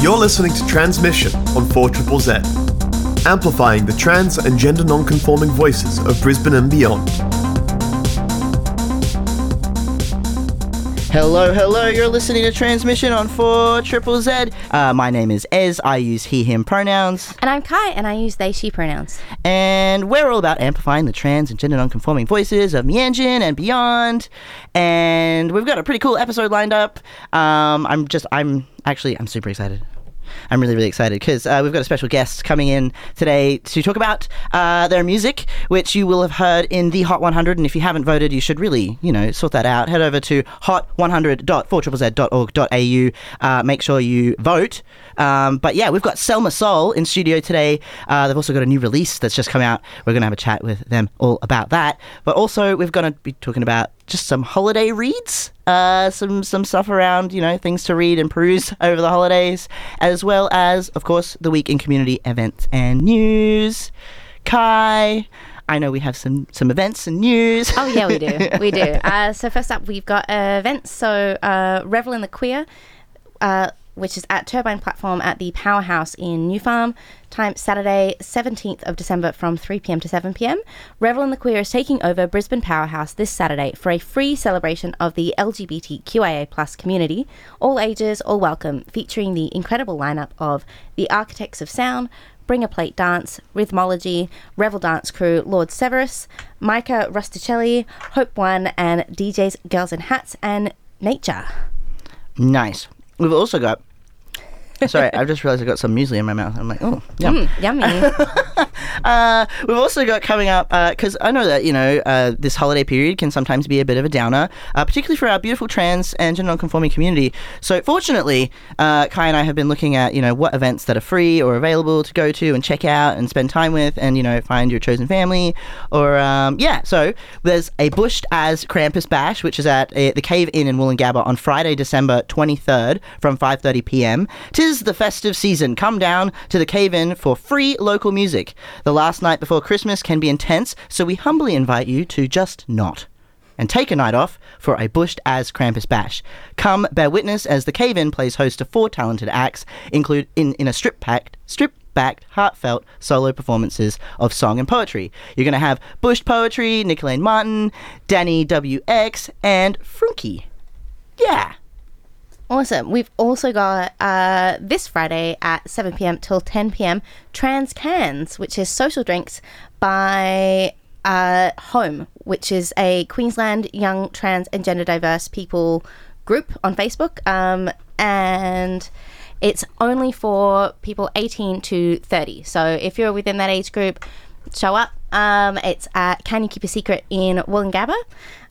You're listening to Tranzmission on 4 Triple Z, amplifying the trans and gender non-conforming voices of Brisbane and beyond. Hello, hello. You're listening to Tranzmission on 4 Triple Z. Uh, my name is Ez. I use he, him pronouns. And I'm Cai, and I use they, she pronouns. And we're all about amplifying the trans and gender non-conforming voices of Meanjin and beyond. And we've got a pretty cool episode lined up. Um, I'm just, I'm actually, I'm super excited. I'm really, really excited because uh, we've got a special guest coming in today to talk about uh, their music, which you will have heard in the Hot 100. And if you haven't voted, you should really, you know, sort that out. Head over to hot100.4zz.org.au. Uh, make sure you vote. Um, but yeah, we've got Sellma Soul in studio today. Uh, they've also got a new release that's just come out. We're going to have a chat with them all about that. But also, we're going to be talking about just some holiday reads, uh, some some stuff around you know things to read and peruse over the holidays, as well as of course the week in community events and news. Cai, I know we have some some events and news. Oh yeah, we do, we do. Uh, so first up, we've got uh, events. So uh, Revel in the Queer. Which is at Turbine Platform at the Powerhouse in New Farm. Time Saturday, 17th of December from 3 pm to 7 pm. Revel in the Queer is taking over Brisbane Powerhouse this Saturday for a free celebration of the LGBTQIA plus community. All ages, all welcome, featuring the incredible lineup of the Architects of Sound, Bring a Plate Dance, Rhythmology, Revel Dance Crew, Lord Severus, Micah Rusticelli, Hope One, and DJs Girls in Hats and Nature. Nice. We've also got. Sorry, I've just realised I've got some muesli in my mouth. I'm like, oh, yum. Mm, yummy. Uh, we've also got coming up because I know that you know uh, this holiday period can sometimes be a bit of a downer, uh, particularly for our beautiful trans and gender non-conforming community. So fortunately, uh, Cai and I have been looking at you know what events that are free or available to go to and check out and spend time with, and you know find your chosen family, or um, yeah. So there's a Bushed as Krampus Bash, which is at uh, the Cave Inn in Woolloongabba on Friday, December 23rd from 5:30 p.m. Tis the festive season. Come down to the Cave Inn for free local music. The last night before Christmas can be intense, so we humbly invite you to just not. And take a night off for a bushed as Krampus bash. Come bear witness as the Cave In plays host to four talented acts, include in, in a strip packed, strip backed, heartfelt solo performances of song and poetry. You're going to have Bushed Poetry, Nicolene Martin, Danny WX, and Frunky. Yeah. Awesome. We've also got uh, this Friday at 7 pm till 10 pm Trans Cans, which is social drinks by uh, Home, which is a Queensland young trans and gender diverse people group on Facebook. Um, and it's only for people 18 to 30. So if you're within that age group, show up. Um, it's at Can You Keep a Secret in Woolloongabba.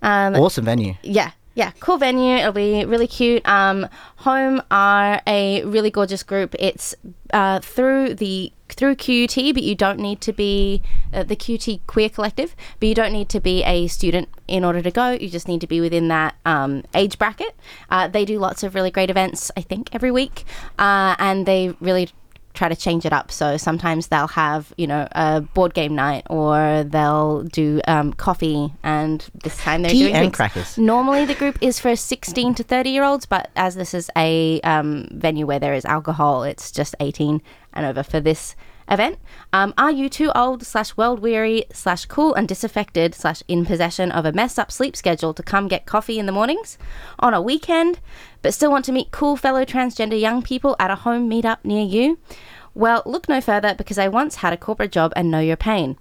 Um, Awesome venue. yeah, yeah, cool venue. It'll be really cute. Um, Home are a really gorgeous group. It's uh, through the through QT, but you don't need to be uh, the QT Queer Collective. But you don't need to be a student in order to go. You just need to be within that um, age bracket. Uh, they do lots of really great events. I think every week, uh, and they really try to change it up. So sometimes they'll have, you know, a board game night or they'll do um, coffee and this time they're Tea doing and drinks. crackers. Normally the group is for 16 to 30 year olds, but as this is a um, venue where there is alcohol, it's just 18 and over for this event. Um, are you too old slash world weary slash cool and disaffected slash in possession of a messed up sleep schedule to come get coffee in the mornings on a weekend, but still want to meet cool fellow transgender young people at a home meetup near you? Well, look no further because I once had a corporate job and know your pain.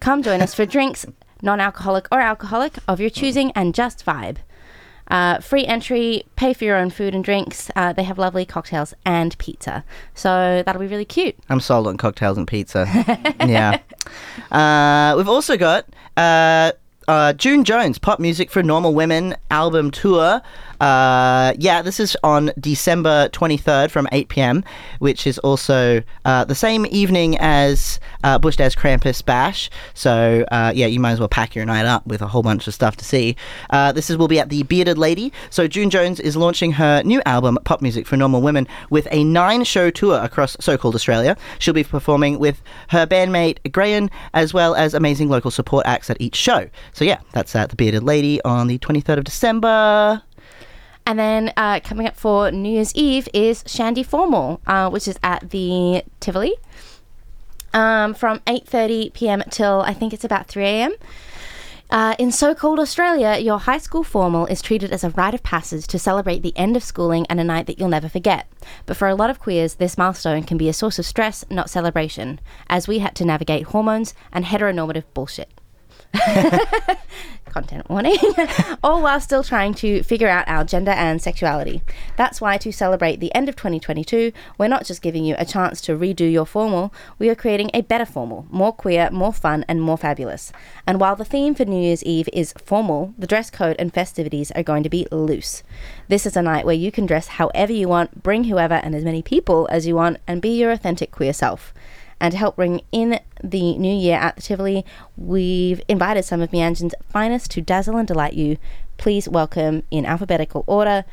Come join us for drinks, non alcoholic or alcoholic, of your choosing and just vibe. Uh, free entry, pay for your own food and drinks. Uh, they have lovely cocktails and pizza. So that'll be really cute. I'm sold on cocktails and pizza. yeah. Uh, we've also got uh, uh, June Jones, Pop Music for Normal Women album tour. Uh, yeah, this is on December 23rd from 8 pm, which is also uh, the same evening as uh, Bush Krampus Bash. So, uh, yeah, you might as well pack your night up with a whole bunch of stuff to see. Uh, this is, will be at the Bearded Lady. So, June Jones is launching her new album, Pop Music for Normal Women, with a nine show tour across so called Australia. She'll be performing with her bandmate Grayan, as well as amazing local support acts at each show. So, yeah, that's at the Bearded Lady on the 23rd of December. And then uh, coming up for New Year's Eve is Shandy Formal, uh, which is at the Tivoli um, from 8.30 p.m. till I think it's about 3 a.m. Uh, in so called Australia, your high school formal is treated as a rite of passage to celebrate the end of schooling and a night that you'll never forget. But for a lot of queers, this milestone can be a source of stress, not celebration, as we had to navigate hormones and heteronormative bullshit. Content warning. All while still trying to figure out our gender and sexuality. That's why, to celebrate the end of 2022, we're not just giving you a chance to redo your formal, we are creating a better formal, more queer, more fun, and more fabulous. And while the theme for New Year's Eve is formal, the dress code and festivities are going to be loose. This is a night where you can dress however you want, bring whoever and as many people as you want, and be your authentic queer self. And to help bring in the new year at the Tivoli, we've invited some of Meanjin's finest to dazzle and delight you. Please welcome, in alphabetical order,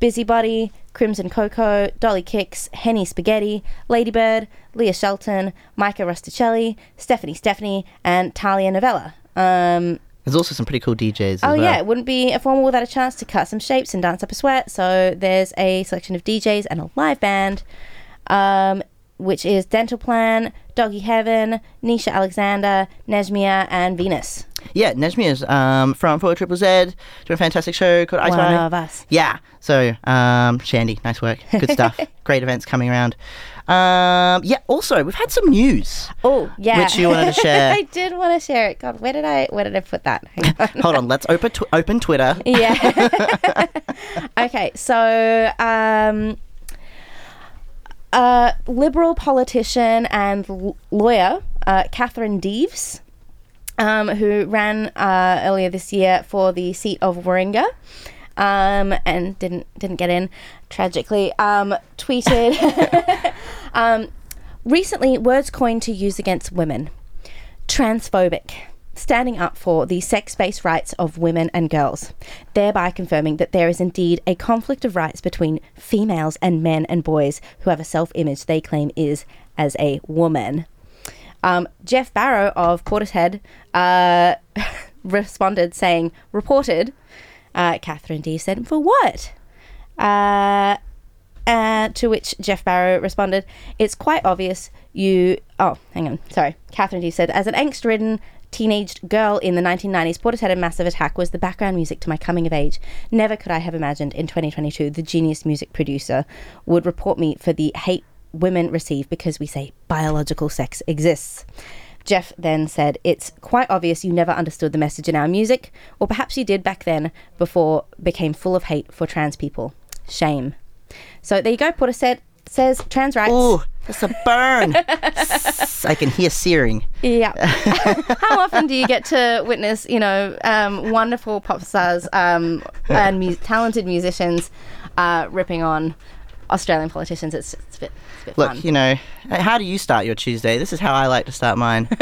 Busybody, Crimson Coco, Dolly Kicks, Henny Spaghetti, Ladybird, Leah Shelton, Micah Rusticelli, Stephanie Stephanie, and Talia Novella. Um, There's also some pretty cool DJs. As Oh well. yeah, it wouldn't be a formal without a chance to cut some shapes and dance up a sweat. So there's a selection of DJs and a live band, um, which is Dental Plan, Doggy Heaven, Nisha Alexander, Nesmia, and Venus. Yeah, Nejmi is um, from 4 Triple Z, doing a fantastic show called Ice One Wine. of us. Yeah, so um, Shandy, nice work, good stuff, great events coming around. Um, yeah, also we've had some news. Oh yeah, Which you wanted to share. I did want to share it. God, where did I where did I put that? On. Hold on, let's open tw- open Twitter. Yeah. okay, so um, uh, liberal politician and l- lawyer uh, Catherine Deves, um, who ran uh, earlier this year for the seat of Warringah. Um, and didn't didn't get in tragically. Um, tweeted um, recently words coined to use against women transphobic, standing up for the sex based rights of women and girls, thereby confirming that there is indeed a conflict of rights between females and men and boys who have a self image they claim is as a woman. Um, Geoff Barrow of Portishead uh, responded saying, reported, uh, Catherine D said, for what? Uh, uh, to which Geoff Barrow responded, It's quite obvious you. Oh, hang on. Sorry. Catherine D said, As an angst ridden teenaged girl in the 1990s, Portishead and Massive Attack was the background music to my coming of age. Never could I have imagined in 2022 the genius music producer would report me for the hate women receive because we say biological sex exists. Geoff then said, It's quite obvious you never understood the message in our music, or perhaps you did back then before became full of hate for trans people. Shame. So there you go. Portishead says trans rights. Ooh, that's a burn. I can hear searing. Yeah. How often do you get to witness, you know, um, wonderful pop stars um, and mu- talented musicians uh, ripping on Australian politicians? It's, it's a bit, it's a bit Look, fun. you know, how do you start your Tuesday? This is how I like to start mine.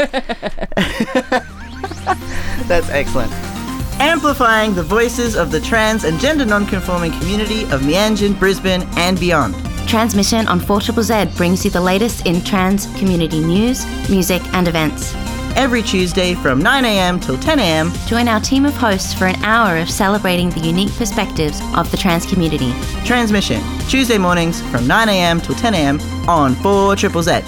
That's excellent. Amplifying the voices of the trans and gender non-conforming community of Meanjin, Brisbane, and beyond. Tranzmission on 4 Z brings you the latest in trans community news, music, and events. Every Tuesday from 9am till 10am, Join our team of hosts for an hour of celebrating the unique perspectives of the trans community. tranzmission, Tuesday mornings from 9am till 10am on 4 Triple Z.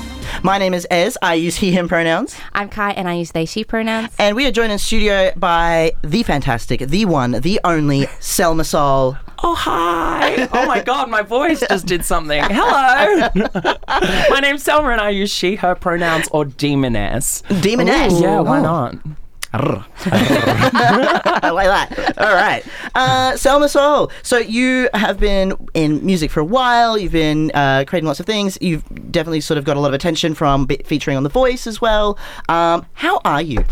My name is Ez, I use he, him pronouns. I'm Cai and I use they, she pronouns. And we are joined in studio by the fantastic, the one, the only Sellma Soul. Oh, hi. Oh my God, my voice just did something. Hello. my name's Sellma and I use she, her pronouns or demoness. Demoness. Yeah, why Ooh. not? I like that. All right. Uh, Sellma Soul. So you have been in music for a while. You've been uh, creating lots of things. You've definitely sort of got a lot of attention from be- featuring on The Voice as well. Um, how are you?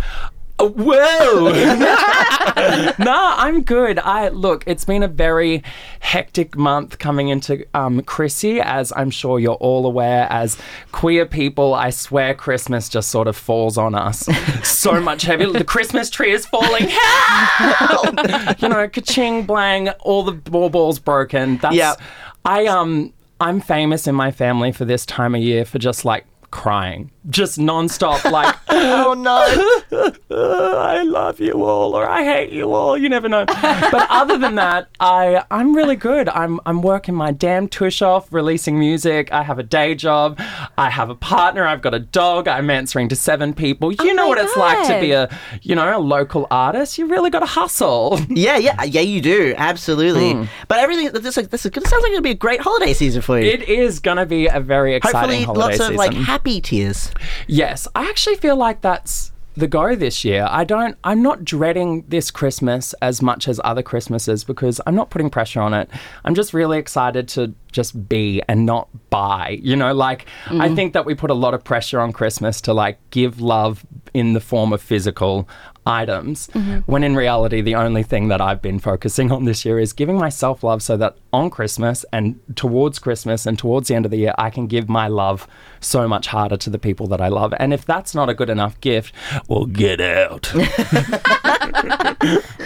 Oh, whoa! nah, I'm good. I look. It's been a very hectic month coming into um, Chrissy, as I'm sure you're all aware. As queer people, I swear Christmas just sort of falls on us so much heavy. The Christmas tree is falling. Help! you know, ka-ching, blang, all the ball balls broken. That's Yep. I um I'm famous in my family for this time of year for just like crying, just nonstop, like Oh no. "Uh, I love you all or I hate you all. You never know. but other than that, I I'm really good. I'm I'm working my damn tush off, releasing music. I have a day job. I have a partner. I've got a dog. I'm answering to seven people. You know my what it's like to be a you know a local artist. You really got to hustle. Yeah, yeah, yeah. You do absolutely. Hmm. But everything. This, is this, this sounds like it'll be a great holiday season for you. It is gonna be a very Hopefully, exciting holiday lots of season. like happy tears. Yes, I actually feel like that's the go this year. I don't I'm not dreading this Christmas as much as other Christmases because I'm not putting pressure on it. I'm just really excited to just be and not buy. You know, like I mm. think that we put a lot of pressure on Christmas to like give love in the form of physical items mm-hmm. when in reality the only thing that I've been focusing on this year is giving myself love so that on Christmas and towards Christmas and towards the end of the year I can give my love so much harder to the people that I love and if that's not a good enough gift well get out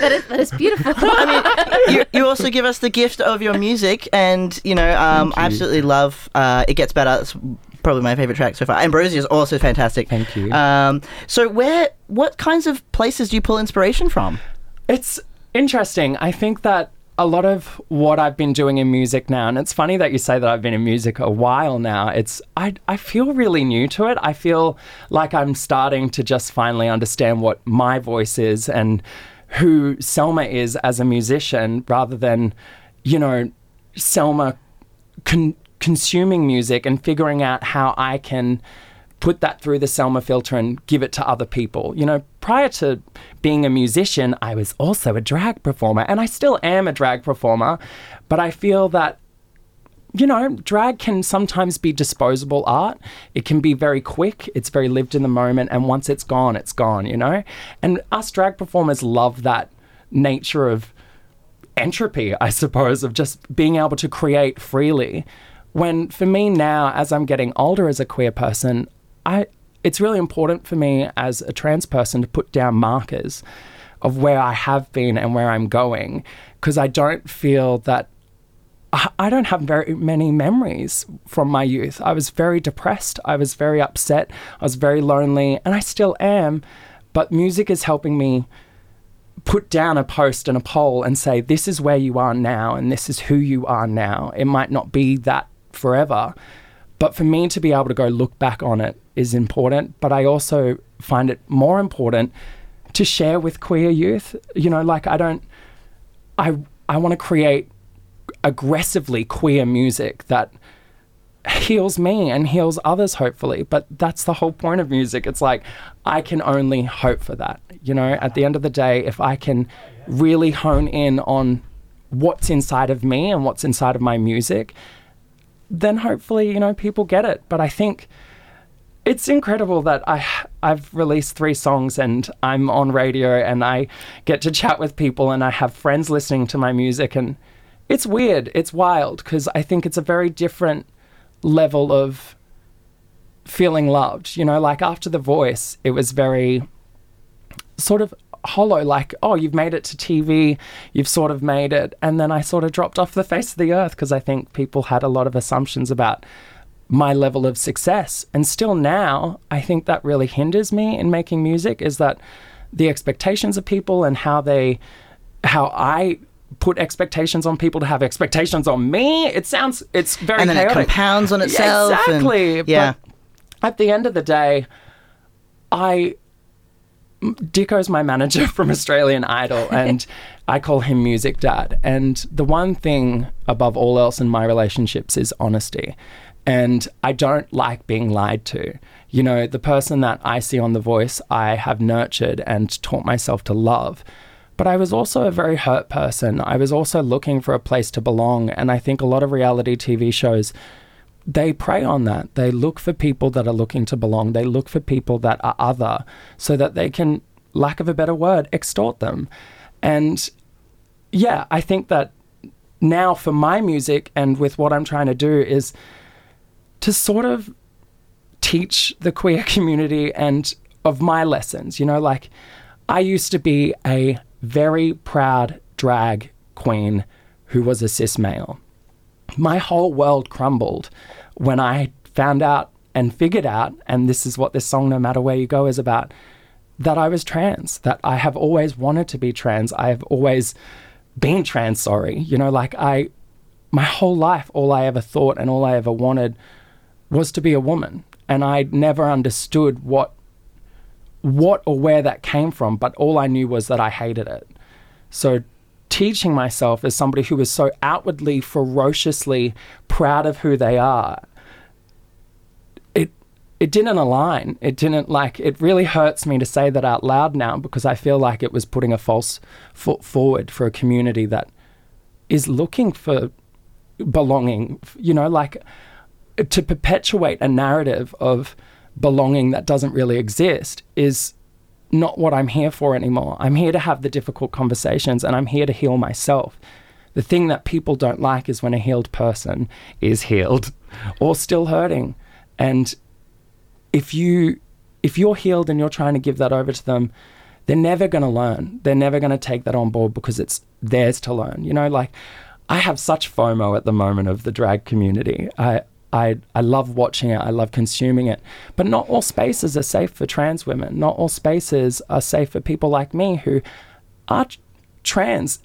That is, that is beautiful. you, you also give us the gift of your music, and you know, um, I absolutely love. Uh, it gets better. It's probably my favorite track so far. Ambrosia is also fantastic. Thank you. Um, so, where, what kinds of places do you pull inspiration from? It's interesting. I think that a lot of what I've been doing in music now, and it's funny that you say that I've been in music a while now. It's I I feel really new to it. I feel like I'm starting to just finally understand what my voice is and who Sellma is as a musician, rather than, you know, Sellma con- consuming music and figuring out how I can put that through the Sellma filter and give it to other people. You know, prior to being a musician, I was also a drag performer and I still am a drag performer, but I feel that you know, drag can sometimes be disposable art. It can be very quick. It's very lived in the moment. And once it's gone, it's gone, you know? And us drag performers love that nature of entropy, I suppose, of just being able to create freely. When for me now, as I'm getting older as a queer person, I it's really important for me as a trans person to put down markers of where I have been and where I'm going because I don't feel that I don't have very many memories from my youth. I was very depressed. I was very upset. I was very lonely, and I still am. But music is helping me put down a post and a poll and say, this is where you are now, and this is who you are now. It might not be that forever. But for me to be able to go look back on it is important. But I also find it more important to share with queer youth. You know, like I don't, I, I want to create aggressively queer music that heals me and heals others hopefully but that's the whole point of music it's like i can only hope for that you know at the end of the day if i can really hone in on what's inside of me and what's inside of my music then hopefully you know people get it but i think it's incredible that I I've released three songs and I'm on radio and I get to chat with people and I have friends listening to my music and it's weird, it's wild because I think it's a very different level of feeling loved. You know, like after The Voice, it was very sort of hollow like oh you've made it to TV you've sort of made it and then I sort of dropped off the face of the earth because I think people had a lot of assumptions about my level of success. And still now, I think that really hinders me in making music is that the expectations of people and how they, how I put expectations on people to have expectations on me. It sounds, it's very And then it compounds on itself. and- Exactly. yeah. But at the end of the day, I Dicko's my manager from Australian Idol, and I call him Music Dad. And the one thing above all else in my relationships is honesty. And I don't like being lied to. You know, the person that I see on The Voice, I have nurtured and taught myself to love. But I was also a very hurt person. I was also looking for a place to belong. And I think a lot of reality TV shows they prey on that. They look for people that are looking to belong. They look for people that are other so that they can lack of a better word, extort them. And yeah, I think that now for my music and with what I'm trying to do is to sort of teach the queer community and of my lessons. You know, like I used to be a very proud drag queen who was a cis male. My whole world crumbled when I found out and figured out, and this is what this song, No Matter Where You Go, is about, that I was trans, that I have always wanted to be trans. I have always been trans, sorry. You know, like I, my whole life, all I ever thought and all I ever wanted was to be a woman. And I never understood what what or where that came from, but all I knew was that I hated it. So teaching myself as somebody who was so outwardly ferociously proud of who they are it it didn't align it didn't like it really hurts me to say that out loud now because i feel like it was putting a false foot forward for a community that is looking for belonging you know like to perpetuate a narrative of belonging that doesn't really exist is not what I'm here for anymore. I'm here to have the difficult conversations and I'm here to heal myself. The thing that people don't like is when a healed person is healed or still hurting. And if you if you're healed and you're trying to give that over to them, they're never going to learn. They're never going to take that on board because it's theirs to learn. You know, like I have such FOMO at the moment of the drag community. I I, I love watching it, I love consuming it. But not all spaces are safe for trans women. Not all spaces are safe for people like me who are trans,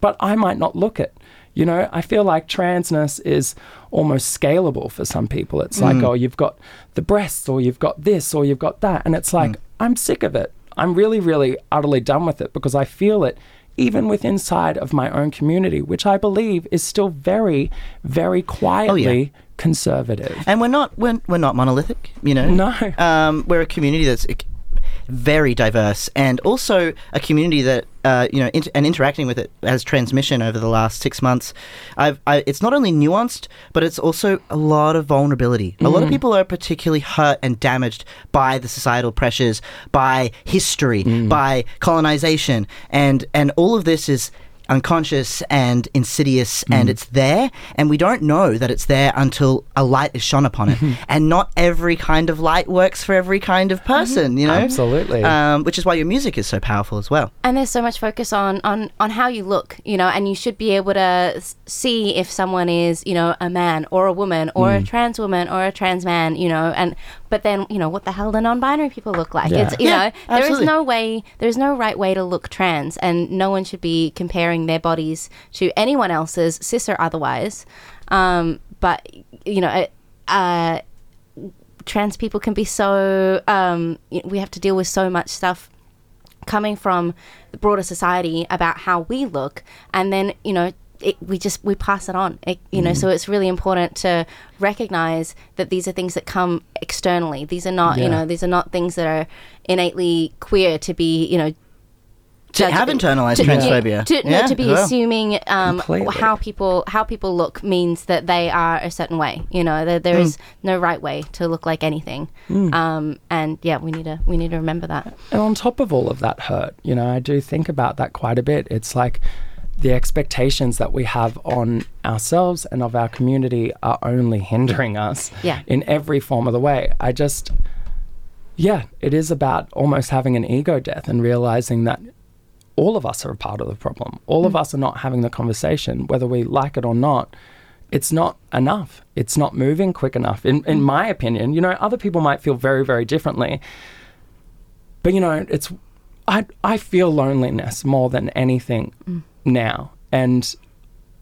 but I might not look it. You know, I feel like transness is almost scalable for some people. It's like, mm. oh, you've got the breasts, or you've got this, or you've got that. And it's like, mm. I'm sick of it. I'm really, really utterly done with it because I feel it even with inside of my own community, which I believe is still very, very quietly conservative. And we're not we're, we're not monolithic, you know. No. Um, we're a community that's very diverse, and also a community that uh, you know, int- and interacting with it as tranzmission over the last six months. I've I, it's not only nuanced, but it's also a lot of vulnerability. A lot of people are particularly hurt and damaged by the societal pressures, by history, by colonization, and and all of this is unconscious and insidious and mm-hmm. it's there and we don't know that it's there until a light is shone upon it. Mm-hmm. And not every kind of light works for every kind of mm-hmm. person you know? Absolutely. um, which is why your music is so powerful as well. And there's so much focus on on on how you look you know and you should be able to see if someone is you know a man or a woman or a mm. trans woman or a trans man you know and but then you know what the hell do non-binary people look like? Yeah. it's you Yeah, know there is no way there's no right way to look trans and no one should be comparing their bodies to anyone else's cis or otherwise. Um but you know uh trans people can be so um we have to deal with so much stuff coming from the broader society about how we look and then you know it, we just we pass it on it, you know so it's really important to recognize that these are things that come externally these are not you know these are not things that are innately queer to be you know to have internalized to- transphobia to, no, Yeah, to be well. assuming um, how people how people look means that they are a certain way. You know, there, there is no right way to look like anything. Um, and yeah, we need to we need to remember that. And on top of all of that hurt, you know, I do think about that quite a bit. It's like the expectations that we have on ourselves and of our community are only hindering us Yeah. in every form of the way. I just, yeah, it is about almost having an ego death and realizing that all of us are a part of the problem. All of mm. us are not having the conversation, whether we like it or not. It's not enough. It's not moving quick enough, in, in mm. my opinion. You know, other people might feel very, very differently. But you know, it's I I feel loneliness more than anything mm. Now, and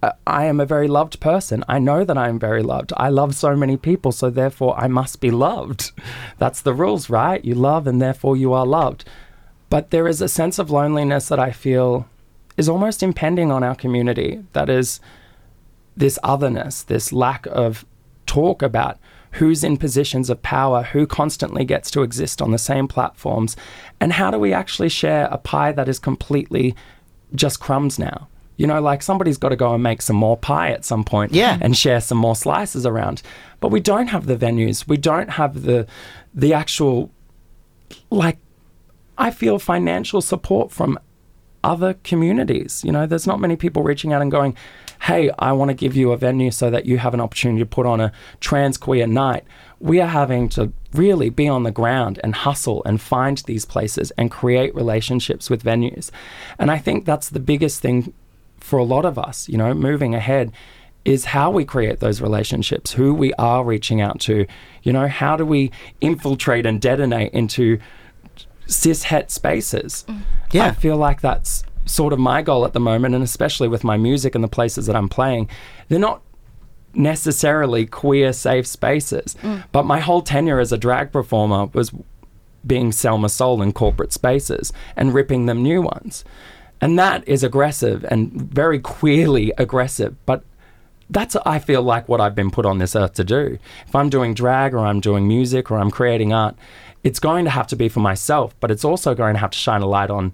I, I am a very loved person. I know that I am very loved. I love so many people, so therefore I must be loved. That's the rules, right? You love, and therefore you are loved. But there is a sense of loneliness that I feel is almost impending on our community. That is this otherness, this lack of talk about who's in positions of power, who constantly gets to exist on the same platforms, and how do we actually share a pie that is completely just crumbs now? You know, like somebody's got to go and make some more pie at some point Yeah. and share some more slices around. But we don't have the venues. We don't have the the actual like I feel financial support from other communities. You know, there's not many people reaching out and going, hey, I want to give you a venue so that you have an opportunity to put on a trans queer night. We are having to really be on the ground and hustle and find these places and create relationships with venues. And I think that's the biggest thing for a lot of us, you know, moving ahead is how we create those relationships, who we are reaching out to, you know, how do we infiltrate and detonate into cis het spaces. Yeah. I feel like that's sort of my goal at the moment, and especially with my music and the places that I'm playing. They're not necessarily queer safe spaces, mm. but my whole tenure as a drag performer was being Sellma Soul in corporate spaces and ripping them new ones. And that is aggressive and very queerly aggressive, but that's I feel like what I've been put on this earth to do. If I'm doing drag or I'm doing music or I'm creating art, it's going to have to be for myself, but it's also going to have to shine a light on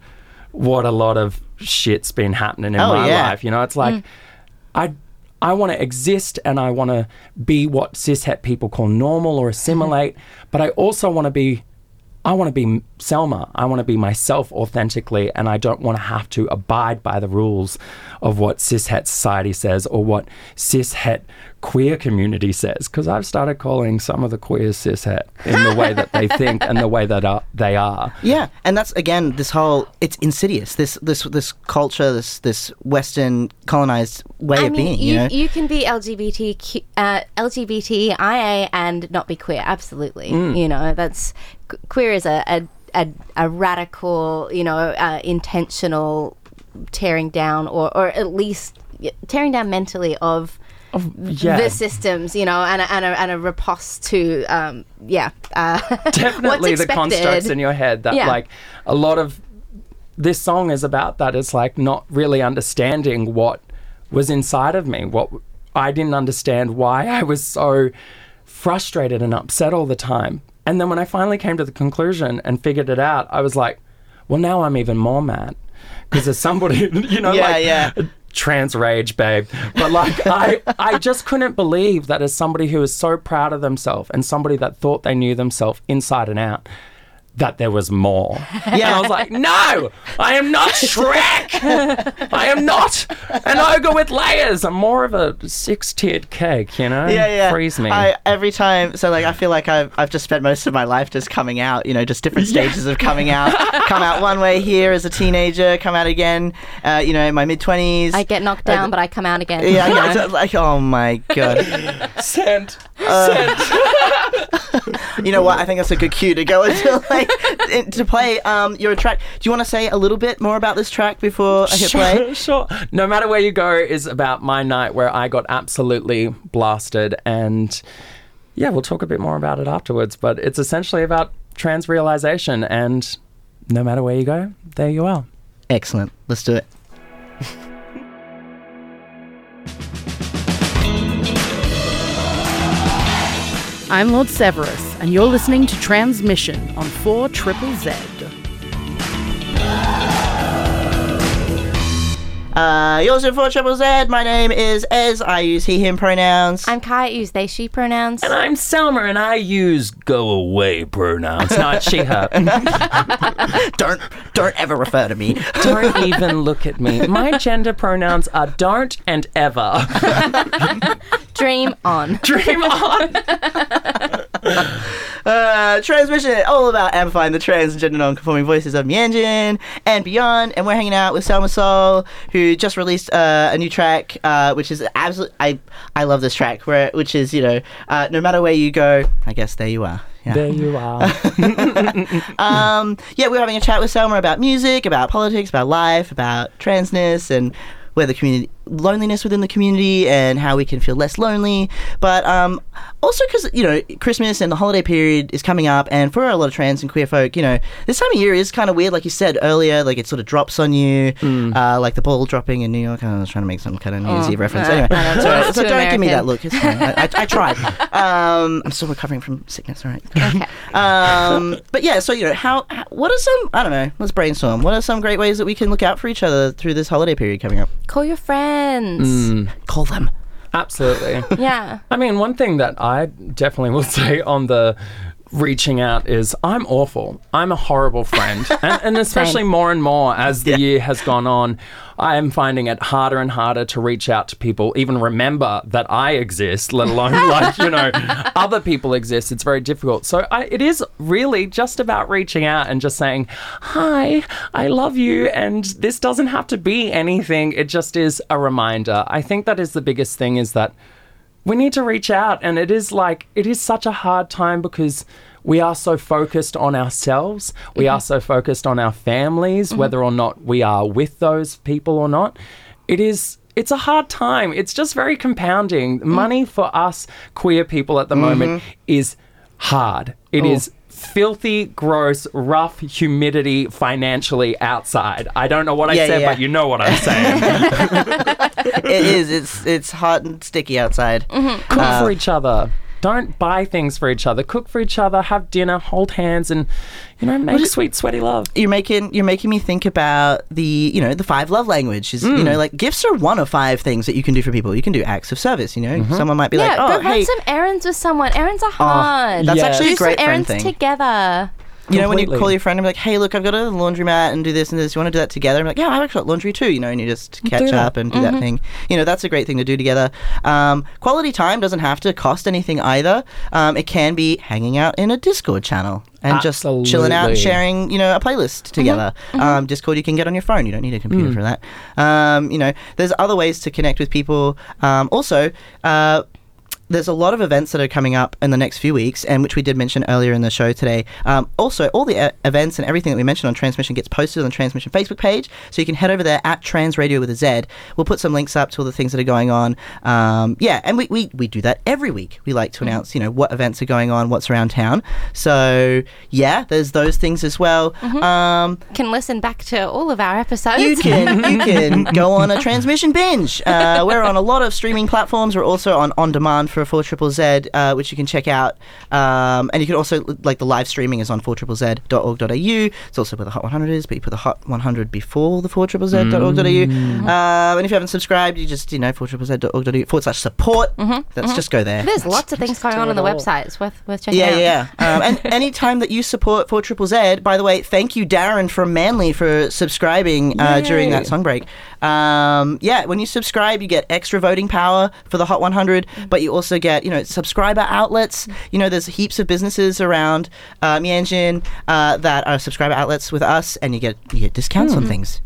what a lot of shit's been happening in Oh, my yeah. life. You know, it's like mm. I I want to exist and I want to be what cishet people call normal or assimilate, but I also want to be I want to be Sellma. I want to be myself authentically, and I don't want to have to abide by the rules of what cishet society says or what cishet queer community says. Because I've started calling some of the queers cishet in the way that they think and the way that are, they are. Yeah, and that's again this whole it's insidious. This this this culture, this this Western colonized way I of mean, being. you, You, know? you can be LGBTQ, uh, LGBTIA and not be queer. Absolutely. Mm. You know, that's queer is a, a, a, a radical, you know, uh, intentional tearing down or, or at least tearing down mentally of Yeah, the systems, you know, and a, and a, and a riposte to, um, yeah. Uh, definitely the constructs in your head that Yeah. like a lot of this song is about that it's like not really understanding what was inside of me what i didn't understand why i was so frustrated and upset all the time and then when i finally came to the conclusion and figured it out i was like well now i'm even more mad because as somebody you know Yeah, like yeah. trans rage, babe. But like, I, I just couldn't believe that as somebody who is so proud of themselves and somebody that thought they knew themselves inside and out, that there was more. Yeah. And I was like, no, I am not Shrek. I am not an ogre with layers. I'm more of a six tiered cake, you know? yeah, yeah. Freeze me. I, every time, so like, I feel like I've, I've just spent most of my life just coming out. You know, just different stages of coming out. come out one way here as a teenager. Come out again. Uh, you know, in my mid twenties. I get knocked down, but I come out again. Yeah, yeah, like oh my god. Sent. You know what? I think that's a good cue to go into like in- to play um your track. Do you want to say a little bit more about this track before I hit play? Sure, sure. No matter where you go is about my night where I got absolutely blasted, and yeah, we'll talk a bit more about it afterwards. But it's essentially about trans realization, and no matter where you go, there you are. Excellent. Let's do it. I'm Lord Severus, and you're listening to Tranzmission on 4 Triple Z. Uh, you're listening for Triple Z. My name is Ez. I use he, him pronouns. I'm Cai, I use they, she pronouns. And I'm Sellma, and I use go away pronouns, not she, her. don't don't ever refer to me. don't even look at me. My gender pronouns are don't and ever. Dream on. Dream on. Uh, tranzmission, all about amplifying the trans and gender non-conforming voices of Meanjin and beyond. And we're hanging out with Sellma Soul, who just released uh, a new track, uh, which is absolutely I I love this track, where which is you know, uh, no matter where you go, I guess there you are. Yeah. There you are. um, yeah, we we're having a chat with Sellma about music, about politics, about life, about transness, and where the community loneliness within the community and how we can feel less lonely. But um, also because you know Christmas and the holiday period is coming up, and for a lot of trans and queer folk, you know this time of year is kind of weird. Like you said earlier, like it sort of drops on you, uh, like the ball dropping in New York. I was trying to make some kind of New Year's Eve reference. uh, Anyway, I so, so don't give me that look. It's fine. I, I, I tried. Um, I'm still recovering from sickness. All right. Um, but yeah, so you know, how, how? What are some? I don't know. Let's brainstorm. What are some great ways that we can look out for each other through this holiday period coming up? Call your friends. Mm. Call them. Absolutely. Yeah. I mean, one thing that I definitely will say on the reaching out is I'm awful. I'm a horrible friend. and, and especially more and more as the year has gone on, I am finding it harder and harder to reach out to people, even remember that I exist, let alone like, you know, other people exist. It's very difficult. So I, it is really just about reaching out and just saying, Hi, I love you. And this doesn't have to be anything. It just is a reminder. I think that is the biggest thing is that we need to reach out and it is like it is such a hard time because we are so focused on ourselves. We are mm-hmm. so focused on our families mm-hmm. whether or not we are with those people or not. It is it's a hard time. It's just very compounding. Mm. Money for us queer people at the moment mm-hmm. is hard. It oh. is filthy gross rough humidity financially outside i don't know what i Yeah, said yeah. but you know what i'm saying it is. It's it's hot and sticky outside. Mm-hmm. cook for each other. Don't buy things for each other. Cook for each other. Have dinner. Hold hands, and you know, make sweet, sweaty love. You're making you're making me think about the you know the five love languages. You Mm. know, like gifts are one of five things that you can do for people. You can do acts of service. You know, Mm-hmm. someone might be Yeah, like, go oh run hey, some errands with someone. Errands are hard. that's Yeah. actually Do a great some errands thing. together. You know, when you call your friend and be like, "Hey, look, I've got a laundromat and do this and this. You want to do that together?" I'm like, "Yeah, I've actually got laundry too." You know, and you just catch up and do Mm-hmm. that thing. You know, that's a great thing to do together. Um, quality time doesn't have to cost anything either. Um, it can be hanging out in a Discord channel and just chilling out and sharing, you know, a playlist together. Um, Discord you can get on your phone. You don't need a computer for that. Um, you know, there's other ways to connect with people. Um, also. Uh, there's a lot of events that are coming up in the next few weeks, and which we did mention earlier in the show today. Um, also, all the uh, events and everything that we mentioned on Tranzmission gets posted on the Tranzmission Facebook page, so you can head over there at Trans Radio with a Z. We'll put some links up to all the things that are going on. Um, yeah, and we, we, we do that every week. We like to announce, you know, what events are going on, what's around town. So yeah, there's those things as well. Um, Can listen back to all of our episodes. you can you can go on a tranzmission binge. Uh, we're on a lot of streaming platforms. We're also on on demand for four triple Z, uh, which you can check out. Um, and you can also like the live streaming is on four triple Z.org.au. It's also where the Hot 100 is, but you put the Hot 100 before the four triple Z.org.au. Um, and if you haven't subscribed, you just you know four triple Z.org.au forward slash support. Let's just go there. There's lots of things going on on the website. It's worth worth checking Yeah, out. yeah. yeah. Um, and any time that you support 4 Triple Z, by the way, thank you, Darren from Manly, for subscribing uh, during that song break. Um, yeah, when you subscribe, you get extra voting power for the Hot 100, but you also get, you know, subscriber outlets. You know, there's heaps of businesses around uh, Meanjin uh, that are subscriber outlets with us, and you get you get discounts on things.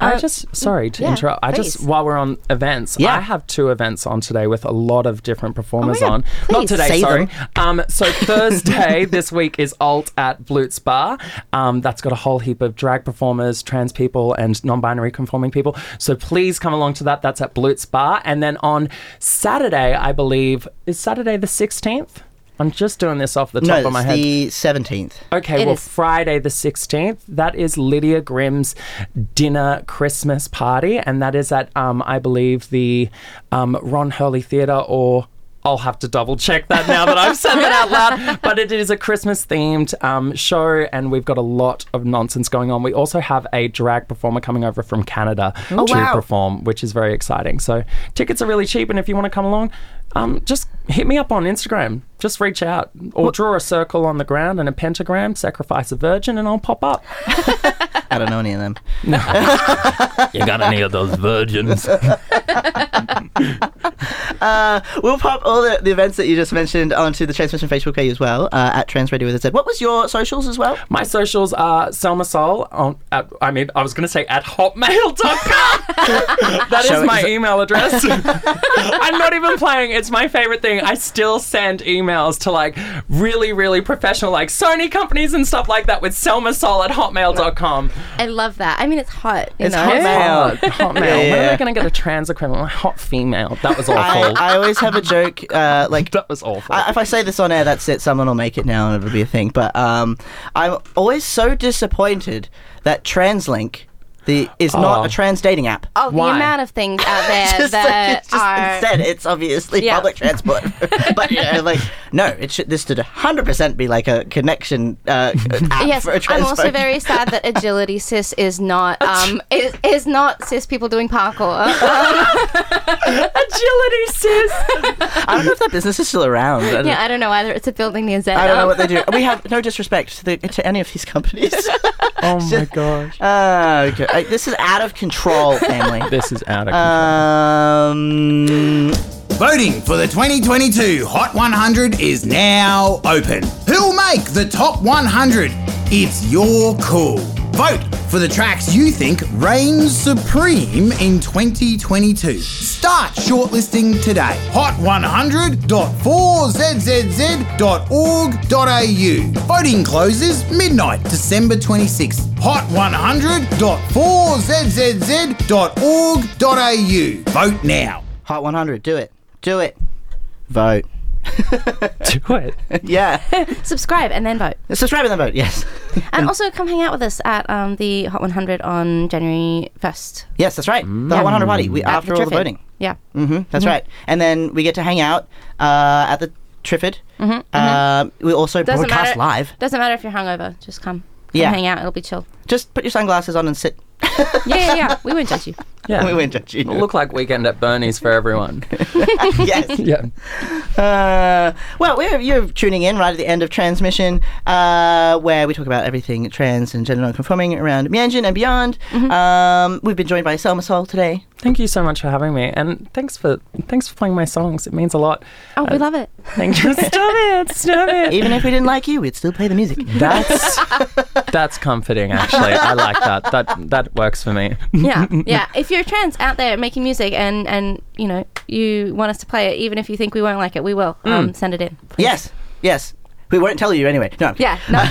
I just sorry to yeah, interrupt. I just while we're on events, Yeah. I have two events on today with a lot of different performers God, on. Not today, Say sorry. Um, so Thursday this week is Alt at Blutz Bar. Um, that's got a whole heap of drag performers, trans people, and non-binary conforming people. So please come along to that. That's at Blutz Bar. And then on Saturday, I believe is Saturday the sixteenth. I'm just doing this off the top No, of my it's head. the 17th. Okay, It well, is. Friday the 16th, that is Lydia Grimm's dinner Christmas party, and that is at, um, I believe, the um, Ron Hurley Theatre, or I'll have to double check that now that I've said that out loud. But it is a Christmas themed um, show, and we've got a lot of nonsense going on. We also have a drag performer coming over from Canada to wow. perform, which is very exciting. So tickets are really cheap, and if you want to come along, um, just hit me up on Instagram. Just reach out or draw a circle on the ground and a pentagram, sacrifice a virgin, and I'll pop up. I don't know any of them. You got any of those virgins? We'll pop all the, the events that you just mentioned onto the Tranzmission Facebook page as well uh, at Trans Radio with a Z. What was your socials as well? My socials are Sellma Soul on. At, I mean, I was going to say at hotmail.com. that is Show it- my email address. I'm not even playing. It's my favorite thing. I still send emails to like really, really professional, like Sony companies and stuff like that with Sellma Soul at hotmail.com. I love that. I mean, it's hot. You It's know? Hotmail. Hot, hotmail. Yeah, When are yeah. they going to get a trans equivalent? Like, hot female. That was I, awful. I always have a joke, uh, like that was awful. I, if I say this on air, that's it. Someone will make it now, and it'll be a thing. But um, I'm always so disappointed that TransLink the is Oh. not a trans dating app. Oh, the amount of things out there Just like, that it's just are. instead, it's obviously Yeah. public transport. but yeah, like no, it should. This should 100% be like a connection. Uh, app Yes, for a I'm also very sad that agility cis is not um is, is not cis people doing parkour. Agility, sis. I don't know if that business is still around. I don't, yeah, I don't know either. It's a building near Z. I don't know what they do. We have no disrespect to, the, to any of these companies. Oh my gosh. Ah, okay. Uh, this is out of control, family. This is out of Uh, control. Um, Voting for the 2022 Hot 100 is now open. Who'll make the top 100? It's your call. Vote for the tracks you think reign supreme in 2022. Start shortlisting today. hot100.4zzz.org.au. Voting closes midnight, December 26th. hot100.4zzz.org.au. Vote now. Hot 100. Do it. Do it. Vote. Do it. Yeah. subscribe and then vote. Subscribe and then vote. Yes. And also come hang out with us at um, the Hot 100 on January 1st. Yes, that's right. The Hot 100 party. We, at after all the Triffid. voting. Yeah. hmm That's right. And then we get to hang out uh, at the Triffid. Uh, we also Mm-hmm, Doesn't broadcast matter. live. Doesn't matter if you're hungover. Just come. Come Yeah. hang out. It'll be chill. Just put your sunglasses on and sit. Yeah, yeah, yeah. We won't judge you. Yeah. we won't judge you. It'll look like weekend at Bernie's for everyone. yes. yeah. Uh, well, we're, you're tuning in right at the end of tranzmission, uh, where we talk about everything trans and gender non-conforming around Meanjin and beyond. Mm-hmm. Um, we've been joined by Sellma Soul today. Thank you so much for having me, and thanks for thanks for playing my songs. It means a lot. Oh, we love it. Thank you. Stop it. Stop it. Even if we didn't like you, we'd still play the music. That's that's comforting. Actually, I like that. That that works for me. Yeah, yeah. If you're trans out there making music and and you know you want us to play it, even if you think we won't like it, we will. Um, send it in. please. Yes, yes. We won't tell you anyway. No. Yeah. No.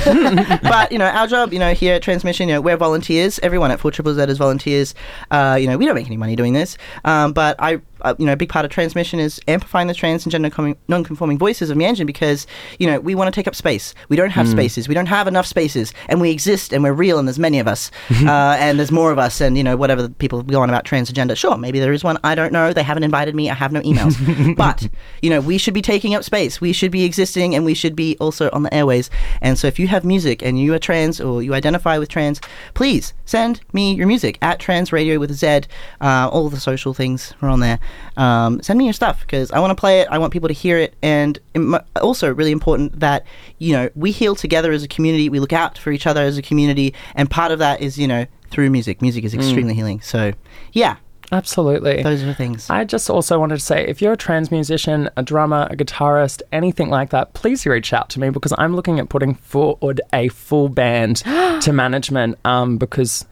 but you know, our job, you know, here at Tranzmission, you know, we're volunteers. Everyone at Four Triple Z is volunteers. Uh, you know, we don't make any money doing this. Um, but I, uh, you know, a big part of Tranzmission is amplifying the trans and gender com- non-conforming voices of Meanjin because you know we want to take up space. We don't have spaces. We don't have enough spaces, and we exist, and we're real, and there's many of us, uh, and there's more of us, and you know, whatever the people go on about trans and gender. Sure, maybe there is one. I don't know. They haven't invited me. I have no emails. but you know, we should be taking up space. We should be existing, and we should be also on the airways. And so, if you have music and you are trans or you identify with trans, please send me your music at Trans Radio with a Z. Uh, all the social things are on there. Um, send me your stuff because I want to play it. I want people to hear it, and im- also really important that you know we heal together as a community. We look out for each other as a community, and part of that is you know through music. Music is extremely healing. So, yeah, Absolutely. those are the things. I just also wanted to say if you're a trans musician, a drummer, a guitarist, anything like that, please reach out to me because I'm looking at putting forward a full band to management um, because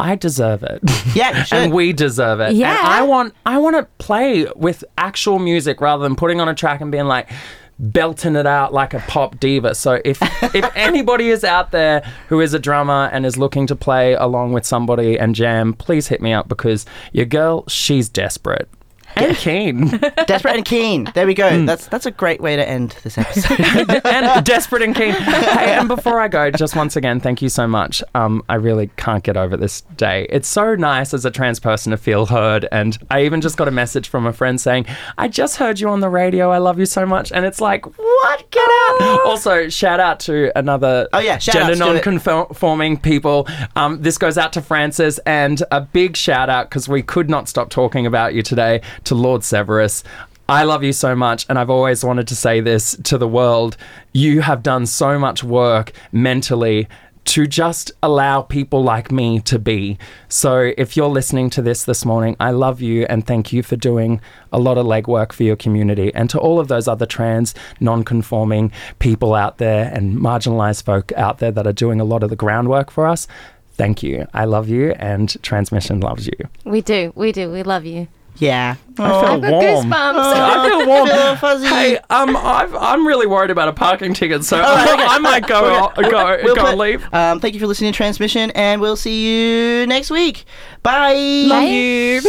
I deserve it. Yeah, you should. and we deserve it. Yeah. And I want I want to play with actual music rather than putting on a track and being like belting it out like a pop diva. So if if anybody is out there who is a drummer and is looking to play along with somebody and jam, please hit me up because your girl, she's desperate. And keen. Desperate and keen. There we go. That's that's a great way to end this episode. and desperate and keen. Hey, and before I go, just once again, thank you so much. Um, I really can't get over this day. It's so nice as a trans person to feel heard. And I even just got a message from a friend saying, I just heard you on the radio. I love you so much. And it's like, what? Get out. Also, shout out to another Oh, yeah, shout gender non-conforming people. Um, this goes out to Francis and a big shout out because we could not stop talking about you today to Lord Severus. I love you so much, and I've always wanted to say this to the world. You have done so much work mentally to just allow people like me to be. So, if you're listening to this this morning, I love you and thank you for doing a lot of legwork for your community. And to all of those other trans, non conforming people out there and marginalized folk out there that are doing a lot of the groundwork for us, thank you. I love you, and Tranzmission loves you. we do. We do. We love you. Yeah. I feel I've got warm. goosebumps. I feel warm. feel fuzzy. Hey, um, I've, I'm really worried about a parking ticket, so Oh, okay. I might go, go, go, We'll go put- and leave. Um, thank you for listening to Tranzmission, and we'll see you next week. Bye. Bye. you.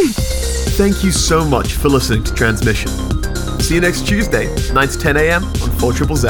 Thank you so much for listening to Tranzmission. See you next Tuesday, 9 to 10 a.m. on 4 Triple Z.